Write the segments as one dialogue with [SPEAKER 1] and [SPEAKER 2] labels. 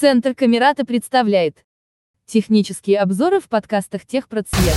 [SPEAKER 1] Центр Камерата представляет технические обзоры в подкастах Техпроцвет.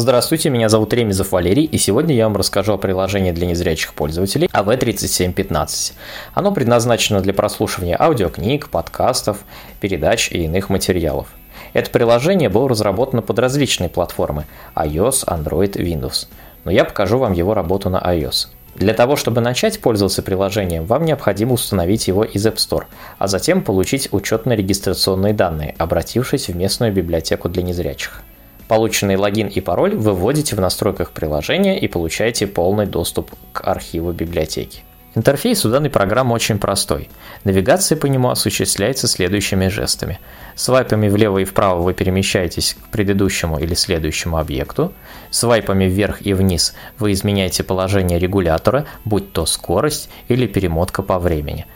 [SPEAKER 2] Здравствуйте, меня зовут Ремезов Валерий, и сегодня я вам расскажу о приложении для незрячих пользователей AV3715. Оно предназначено для прослушивания аудиокниг, подкастов, передач и иных материалов. Это приложение было разработано под различные платформы iOS, Android, Windows. Но я покажу вам его работу на iOS. Для того, чтобы начать пользоваться приложением, вам необходимо установить его из App Store, а затем получить учетно-регистрационные данные, обратившись в местную библиотеку для незрячих. Полученный логин и пароль вы вводите в настройках приложения и получаете полный доступ к архиву библиотеки. Интерфейс у данной программы очень простой. Навигация по нему осуществляется следующими жестами. Свайпами влево и вправо вы перемещаетесь к предыдущему или следующему объекту. Свайпами вверх и вниз вы изменяете положение регулятора, будь то скорость или перемотка по времени.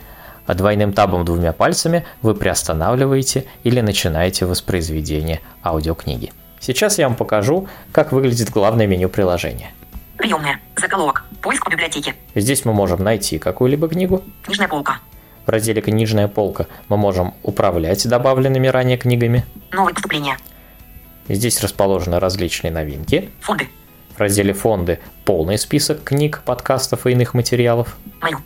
[SPEAKER 2] А двойным табом двумя пальцами вы приостанавливаете или начинаете воспроизведение аудиокниги. Сейчас я вам покажу, как выглядит главное меню приложения.
[SPEAKER 3] Приемная. Заголовок. Поиск по библиотеке.
[SPEAKER 2] Здесь мы можем найти какую-либо книгу.
[SPEAKER 3] Книжная полка.
[SPEAKER 2] В разделе «Книжная полка» мы можем управлять добавленными ранее книгами.
[SPEAKER 3] Новые поступления.
[SPEAKER 2] Здесь расположены различные новинки.
[SPEAKER 3] Фонды.
[SPEAKER 2] В разделе «Фонды» полный список книг, подкастов и иных материалов.
[SPEAKER 3] Мою.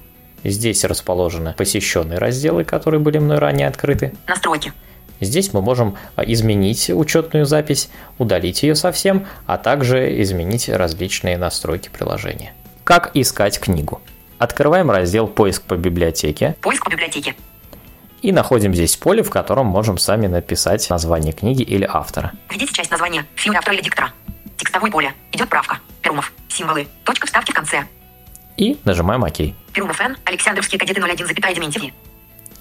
[SPEAKER 2] Здесь расположены посещенные разделы, которые были мной ранее открыты.
[SPEAKER 3] Настройки.
[SPEAKER 2] Здесь мы можем а, изменить учетную запись, удалить ее совсем, а также изменить различные настройки приложения. Как искать книгу? Открываем раздел «Поиск по библиотеке».
[SPEAKER 3] Поиск по библиотеке.
[SPEAKER 2] И находим здесь поле, в котором можем сами написать название книги или автора.
[SPEAKER 3] Введите часть названия, фирмы автора или диктора. Текстовое поле. Идет правка. Перумов. Символы. Точка вставки в конце.
[SPEAKER 2] И нажимаем ОК.
[SPEAKER 3] Перумов Н. Александровские кадеты 01, запятая Дементьеве.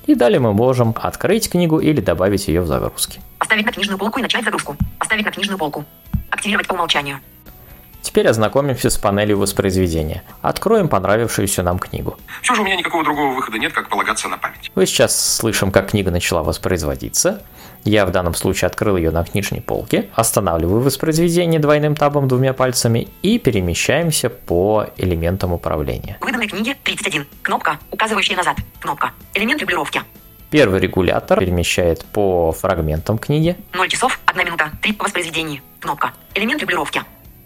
[SPEAKER 2] И далее мы можем открыть книгу или добавить ее в загрузки.
[SPEAKER 3] Поставить на книжную полку и начать загрузку. Поставить на книжную полку. Активировать по умолчанию.
[SPEAKER 2] Теперь ознакомимся с панелью воспроизведения. Откроем понравившуюся нам книгу.
[SPEAKER 4] Все же у меня никакого другого выхода нет, как полагаться на память.
[SPEAKER 2] Вы сейчас слышим, как книга начала воспроизводиться. Я в данном случае открыл ее на книжной полке, останавливаю воспроизведение двойным табом двумя пальцами и перемещаемся по элементам управления.
[SPEAKER 3] Выданной книге 31. Кнопка, указывающая назад. Кнопка. Элемент регулировки.
[SPEAKER 2] Первый регулятор перемещает по фрагментам книги.
[SPEAKER 3] 0 часов, 1 минута, 3 по воспроизведении. Кнопка. Элемент регулировки.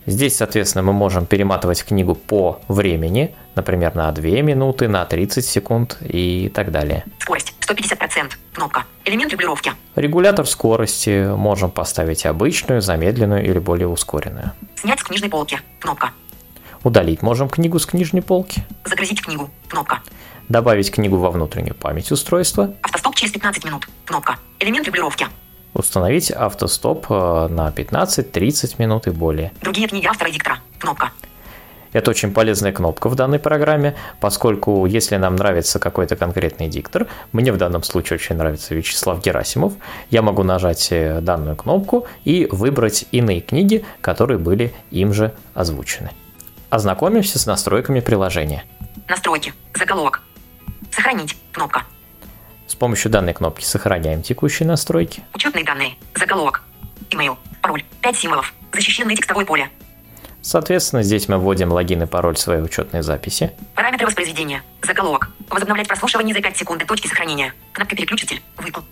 [SPEAKER 2] Здесь, соответственно, мы можем перематывать книгу по времени, например, на 2 минуты, на 30 секунд и так далее.
[SPEAKER 3] Скорость 150%. Кнопка. Элемент регулировки.
[SPEAKER 2] Регулятор скорости можем поставить обычную, замедленную или более ускоренную.
[SPEAKER 3] Снять с книжной полки. Кнопка.
[SPEAKER 2] Удалить можем книгу с книжной полки.
[SPEAKER 3] Загрузить книгу. Кнопка.
[SPEAKER 2] Добавить книгу во внутреннюю память устройства.
[SPEAKER 3] Автостоп через 15 минут. Кнопка. Элемент регулировки.
[SPEAKER 2] Установить автостоп э, на 15-30 минут и более.
[SPEAKER 3] Другие книги автора и диктора. Кнопка.
[SPEAKER 2] Это очень полезная кнопка в данной программе, поскольку если нам нравится какой-то конкретный диктор, мне в данном случае очень нравится Вячеслав Герасимов, я могу нажать э, данную кнопку и выбрать иные книги, которые были им же озвучены. Ознакомимся с настройками приложения.
[SPEAKER 3] Настройки. Заголовок. Сохранить. Кнопка.
[SPEAKER 2] С помощью данной кнопки сохраняем текущие настройки.
[SPEAKER 3] Учетные данные. Заголовок. Email. Пароль. 5 символов. Защищенное текстовое поле.
[SPEAKER 2] Соответственно, здесь мы вводим логин и пароль своей учетной записи.
[SPEAKER 3] Параметры воспроизведения. Заголовок. Возобновлять прослушивание за 5 секунд до точки сохранения. Кнопка переключитель. Выпал.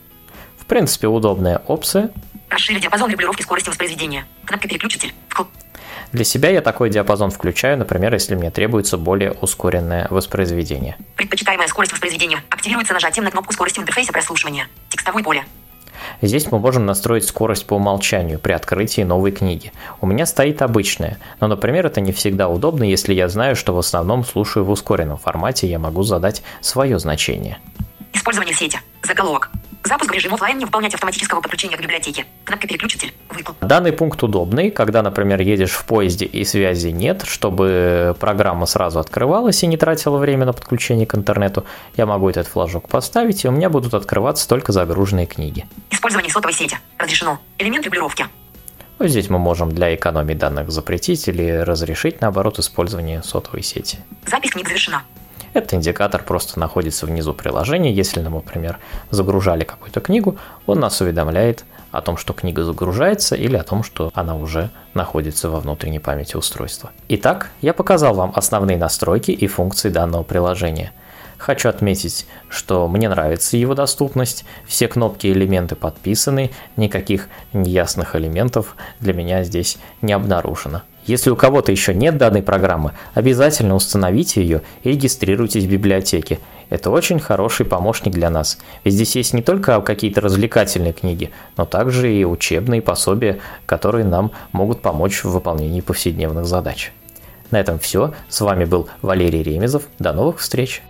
[SPEAKER 2] В принципе, удобная опция.
[SPEAKER 3] Расширить диапазон регулировки скорости воспроизведения. Кнопка переключитель. Вкл.
[SPEAKER 2] Для себя я такой диапазон включаю, например, если мне требуется более ускоренное воспроизведение.
[SPEAKER 3] Предпочитаемая скорость воспроизведения активируется нажатием на кнопку скорости в интерфейсе прослушивания. Текстовое поле.
[SPEAKER 2] Здесь мы можем настроить скорость по умолчанию при открытии новой книги. У меня стоит обычная, но, например, это не всегда удобно, если я знаю, что в основном слушаю в ускоренном формате, я могу задать свое значение.
[SPEAKER 3] Использование сети. Заголовок. Запуск в режиме офлайн не выполнять автоматического подключения к библиотеке. Кнопка переключитель. Выпал.
[SPEAKER 2] Данный пункт удобный, когда, например, едешь в поезде и связи нет, чтобы программа сразу открывалась и не тратила время на подключение к интернету. Я могу этот флажок поставить, и у меня будут открываться только загруженные книги.
[SPEAKER 3] Использование сотовой сети. Разрешено. Элемент регулировки.
[SPEAKER 2] Вот здесь мы можем для экономии данных запретить или разрешить, наоборот, использование сотовой сети.
[SPEAKER 3] Запись книг завершена.
[SPEAKER 2] Этот индикатор просто находится внизу приложения. Если например, загружали какую-то книгу, он нас уведомляет о том, что книга загружается или о том, что она уже находится во внутренней памяти устройства. Итак, я показал вам основные настройки и функции данного приложения. Хочу отметить, что мне нравится его доступность, все кнопки и элементы подписаны, никаких неясных элементов для меня здесь не обнаружено. Если у кого-то еще нет данной программы, обязательно установите ее и регистрируйтесь в библиотеке. Это очень хороший помощник для нас. Ведь здесь есть не только какие-то развлекательные книги, но также и учебные пособия, которые нам могут помочь в выполнении повседневных задач. На этом все. С вами был Валерий Ремезов. До новых встреч!